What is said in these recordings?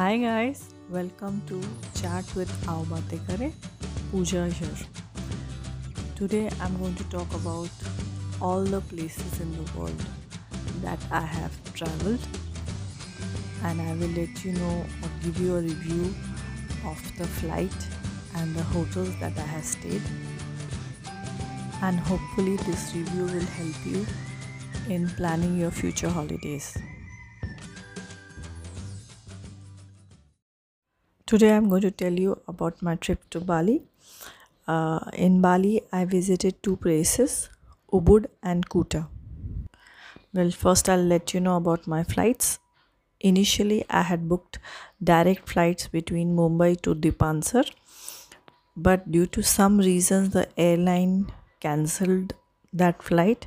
Hi guys, welcome to Chat with Aao Baatein Kare. Pooja here. Today I'm going to talk about all the places in the world that I have traveled and I will let you know or give you a review of the flight and the hotels that I have stayed. And hopefully, this review will help you in planning your future holidays. Today, I'm going to tell you about my trip to Bali. Uh, in Bali, I visited two places Ubud and Kuta. Well, first, I'll let you know about my flights. Initially, I had booked direct flights between Mumbai to Denpasar, but due to some reasons, the airline cancelled that flight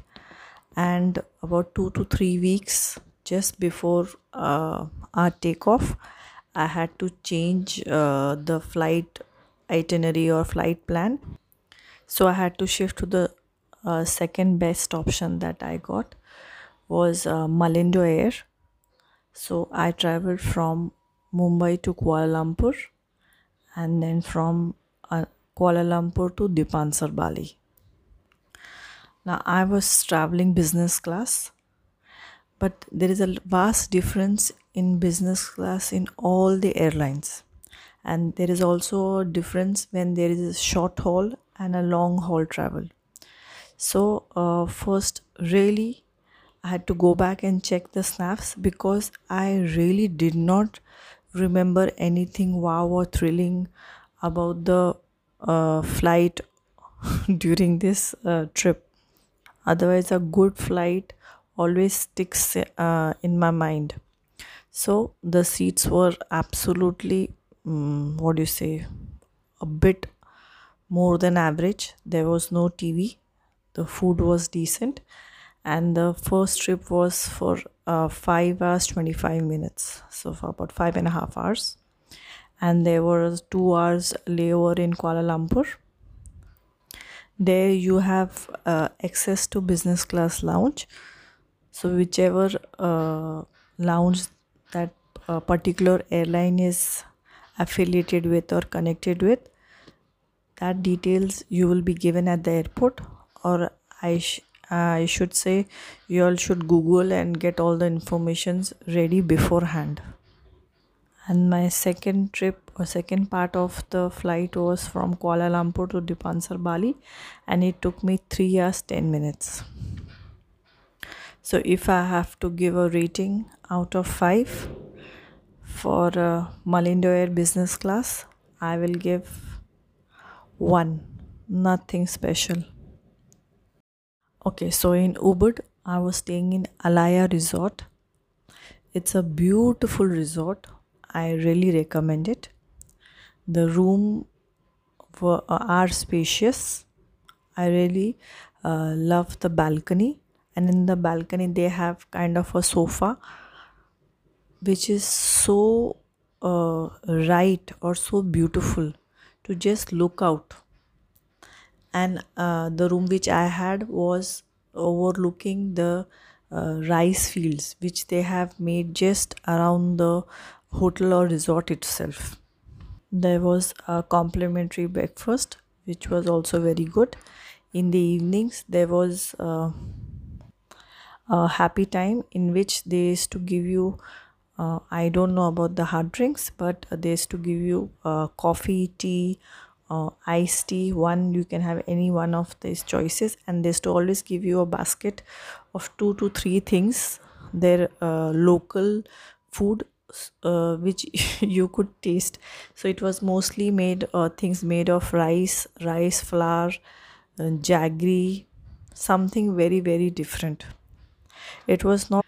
and about two to three weeks just before uh, our takeoff i had to change uh, the flight itinerary or flight plan. So i had to shift to the uh, second best option that i got was uh, malindo air. So i traveled from mumbai to kuala lumpur and then from uh, kuala lumpur to denpasar bali. Now, I was traveling business class, but there is a vast difference in business class in all the airlines. And there is also a difference when there is a short haul and a long haul travel. So, uh, first, really, I had to go back and check the snaps because I really did not remember anything wow or thrilling about the uh, flight during this uh, trip otherwise a good flight always sticks uh, in my mind so the seats were absolutely um, what do you say a bit more than average. There was no tv the food was decent. And the first trip was for uh, 5 hours 25 minutes. So for about five and a half hours. And there was two hours layover in kuala lumpur. There you have uh, access to business class lounge. So whichever uh, lounge that particular airline is affiliated with or connected with that details you will be given at the airport. Or i sh- i should say you all should google and get all the informations ready beforehand. And my second trip or second part of the flight was from Kuala Lumpur to Denpasar Bali and it took me 3 hours 10 minutes so if I have to give a rating out of 5 for uh, Malindo Air business class I will give 1 nothing special. Okay so in Ubud I was staying in Alaya resort. It's a beautiful resort. I really recommend it. The room were, uh, are spacious. I really uh, love the balcony, and in the balcony they have kind of a sofa, which is so uh, right or so beautiful to just look out. And uh, the room which I had was overlooking the uh, rice fields which they have made just around the hotel or resort itself. There was a complimentary breakfast, which was also very good. In the evenings, there was uh, a happy time in which they used to give you. Uh, I don't know about the hard drinks, but they used to give you uh, coffee, tea, uh, iced tea. One you can have any one of these choices, and they used to always give you a basket of two to three things. Their uh, local food uh, which you could taste so it was mostly made uh, things made of rice rice flour uh, jaggery something very very different it was not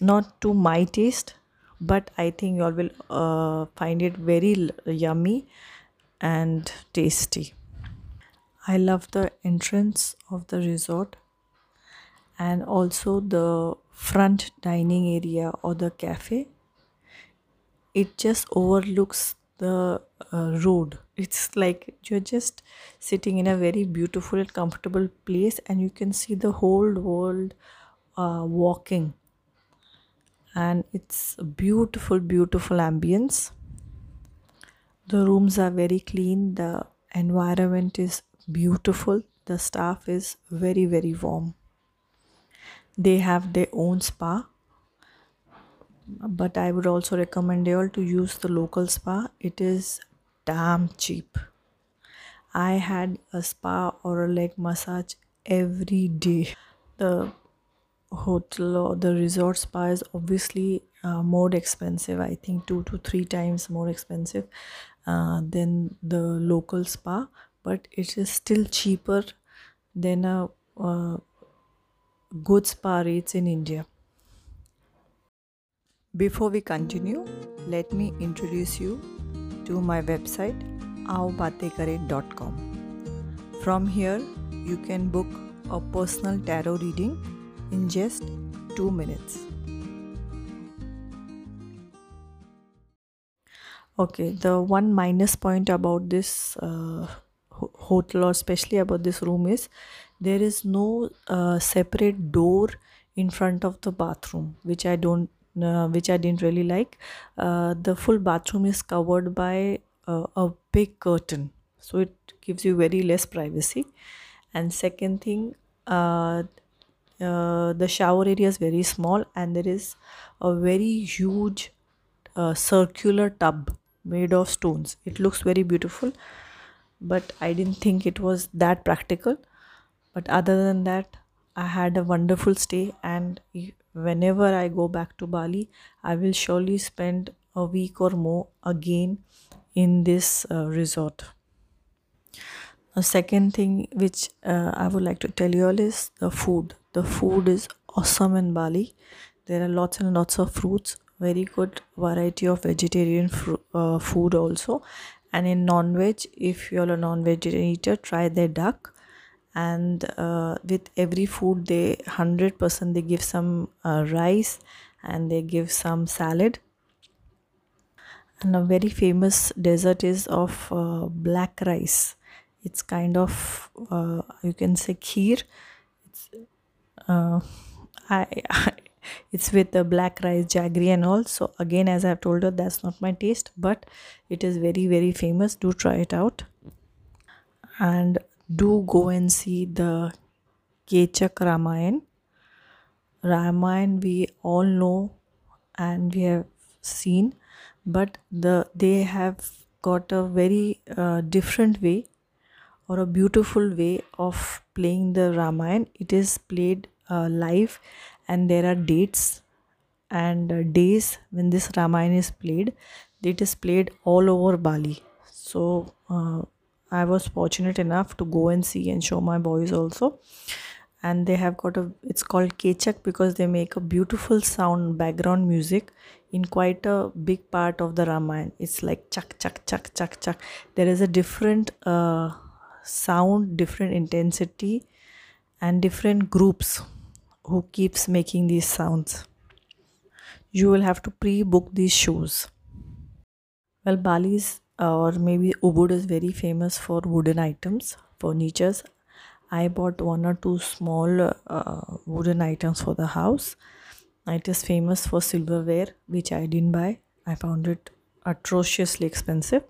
not to my taste but i think you all will uh, find it very yummy and tasty. I love the entrance of the resort and also the front dining area or the cafe. It just overlooks the uh, road. It's like you're just sitting in a very beautiful and comfortable place and you can see the whole world uh, walking. And it's beautiful beautiful ambience. The rooms are very clean. The environment is beautiful. The staff is very very warm. They have their own spa. But i would also recommend you all to use the local spa. It is damn cheap. I had a spa or a leg massage every day. The hotel or the resort spa is obviously uh, more expensive. I think two to three times more expensive uh, than the local spa but it is still cheaper than a uh, good spa rates in india. Before we continue let me introduce you to my website aobatekare.com from here you can book a personal tarot reading in just 2 minutes. Okay, the one minus point about this uh, hotel or especially about this room is there is no uh, separate door in front of the bathroom, which I don't, uh, which I didn't really like. Uh, the full bathroom is covered by uh, a big curtain, so it gives you very less privacy. And second thing, uh, uh, the shower area is very small and there is a very huge uh, circular tub made of stones. It looks very beautiful but i didn't think it was that practical. But other than that i had a wonderful stay and whenever i go back to bali i will surely spend a week or more again in this uh, resort. The second thing which uh, i would like to tell you all is the food the food is awesome in bali. There are lots and lots of fruits. Very good variety of vegetarian uh, food also. And in non-veg if you're a non-vegetarian eater try their duck. And uh, with every food they 100% they give some uh, rice and they give some salad. And a very famous dessert is of uh, black rice. It's kind of uh, you can say kheer uh, I, I, it's with the black rice jaggery and all. So again as i've told you that's not my taste but it is very very famous. Do try it out. And do go and see the kechak ramayan. Ramayan we all know and we have seen but the they have got a very uh, different way or a beautiful way of playing the ramayan. It is played uh, live and there are dates and uh, days when this Ramayana is played. It is played all over Bali. So uh, I was fortunate enough to go and see and show my boys also. And they have got a, it's called Kechak because they make a beautiful sound background music in quite a big part of the Ramayana. It's like chak, chak, chak, chak, chak. There is a different uh, sound, different intensity, and different groups who keeps making these sounds. You will have to pre-book these shows. Well, Bali's or maybe Ubud is very famous for wooden items, furnitures. I bought one or two small uh, wooden items for the house. It is famous for silverware, which I didn't buy. I found it atrociously expensive,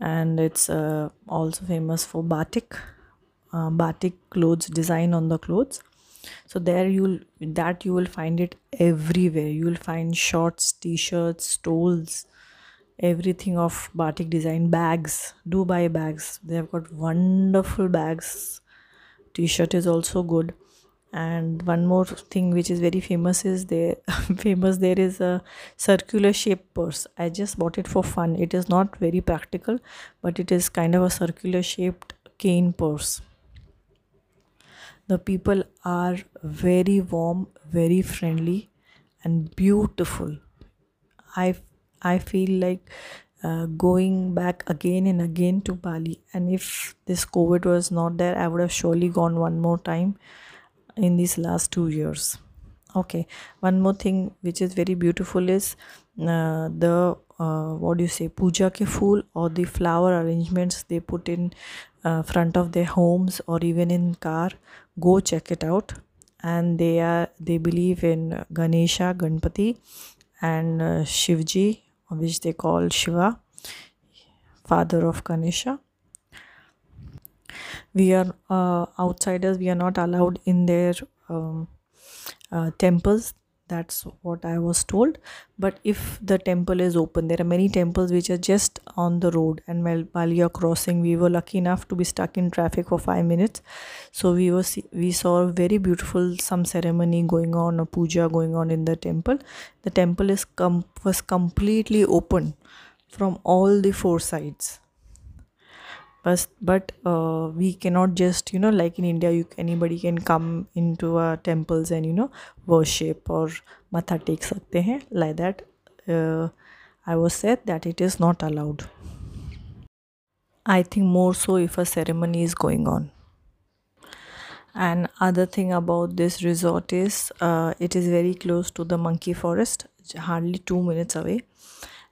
and it's uh, also famous for batik, uh, batik clothes design on the clothes so there you'll that you will find it everywhere. You will find shorts t-shirts stoles everything of batik design. Bags dubai bags. They have got wonderful bags. T-shirt is also good. And one more thing which is very famous is there famous there is a circular shaped purse. I just bought it for fun. It is not very practical but it is kind of a circular shaped cane purse the people are very warm very friendly and beautiful. I i feel like uh, going back again and again to bali. And if this covid was not there i would have surely gone one more time in these last 2 years. Okay. One more thing which is very beautiful is the uh, what do you say puja ke fool or the flower arrangements they put in uh, front of their homes or even in car go check it out and they are they believe in Ganesha, Ganpati, and uh, Shivji, which they call Shiva, father of Ganesha. We are uh, outsiders. We are not allowed in their um, uh, temples that's what i was told. But if the temple is open there are many temples which are just on the road. And while, while you're crossing we were lucky enough to be stuck in traffic for five minutes. So we were we saw very beautiful some ceremony going on a puja going on in the temple. The temple is com- was completely open from all the four sides but but uh, we cannot just you know like in india you anybody can come into our temples and you know worship or matha take sakte hain like that. Uh, i was said that it is not allowed. I think more so if a ceremony is going on. And other thing about this resort is uh, it is very close to the monkey forest hardly two minutes away.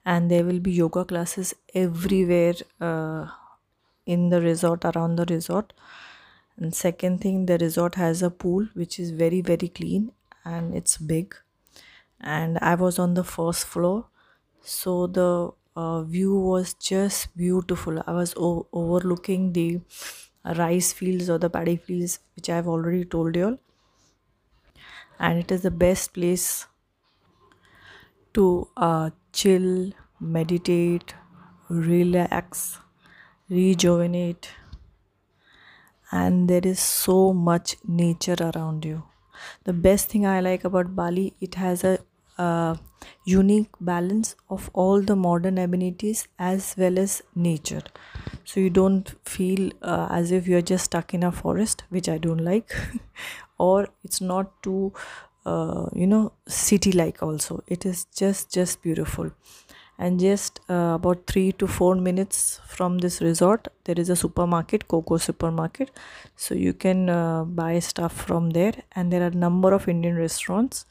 And there will be yoga classes everywhere uh, in the resort around the resort. And second thing the resort has a pool which is very very clean and it's big. And i was on the first floor. So the uh, view was just beautiful. I was overlooking the rice fields or the paddy fields which i've already told you all. And it is the best place to uh, chill meditate relax rejuvenate. And there is so much nature around you. The best thing i like about bali it has a, unique balance of all the modern amenities as well as nature. So you don't feel uh, as if you're just stuck in a forest which i don't like or it's not too uh, you know city like also. It is just just beautiful and just uh, about 3 to 4 minutes from this resort there is a supermarket coco supermarket. So you can uh, buy stuff from there. And there are number of indian restaurants.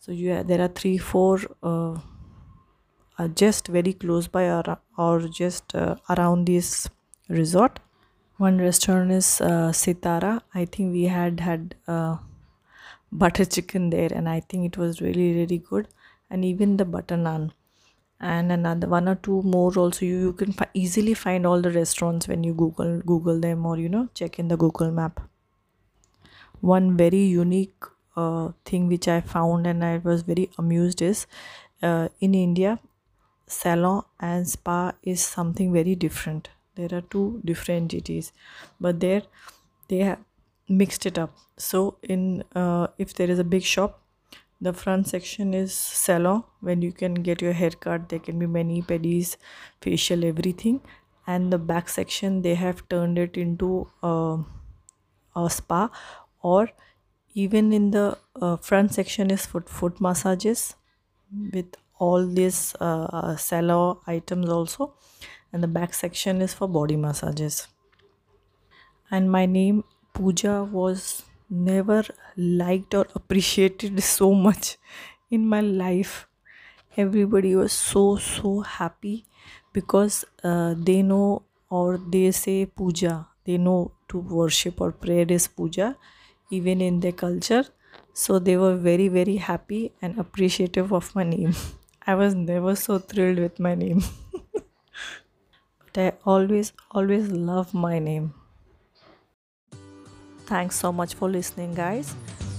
So you there are 3 4 uh, just very close by or, or just uh, around this resort. One restaurant is uh, sitara. I think we had had uh, butter chicken there and i think it was really really good. And even the butter naan and another one or two more also you, you can fi- easily find all the restaurants when you google google them or you know check in the google map. One very unique uh, thing which i found and i was very amused is uh, in india salon and spa is something very different. There are two different entities but there they have mixed it up. So in uh, if there is a big shop the front section is salon when you can get your haircut there can be many pedis facial everything. And the back section they have turned it into a, spa. Or even in the uh, front section is foot foot massages with all these uh, salon items also. And the back section is for body massages. And my name Pooja was never liked or appreciated so much in my life. Everybody was so so happy because uh, they know or they say puja. They know to worship or prayer is puja even in their culture. So they were very very happy and appreciative of my name. I was never so thrilled with my name. But i always always love my name Thanks so much for listening, guys.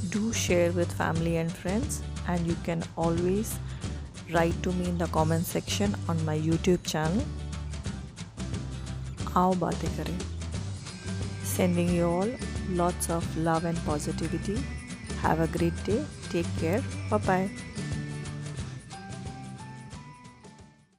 Do share with family and friends, and you can always write to me in the comment section on my YouTube channel. Baatein kare. Sending you all lots of love and positivity. Have a great day. Take care. Bye bye.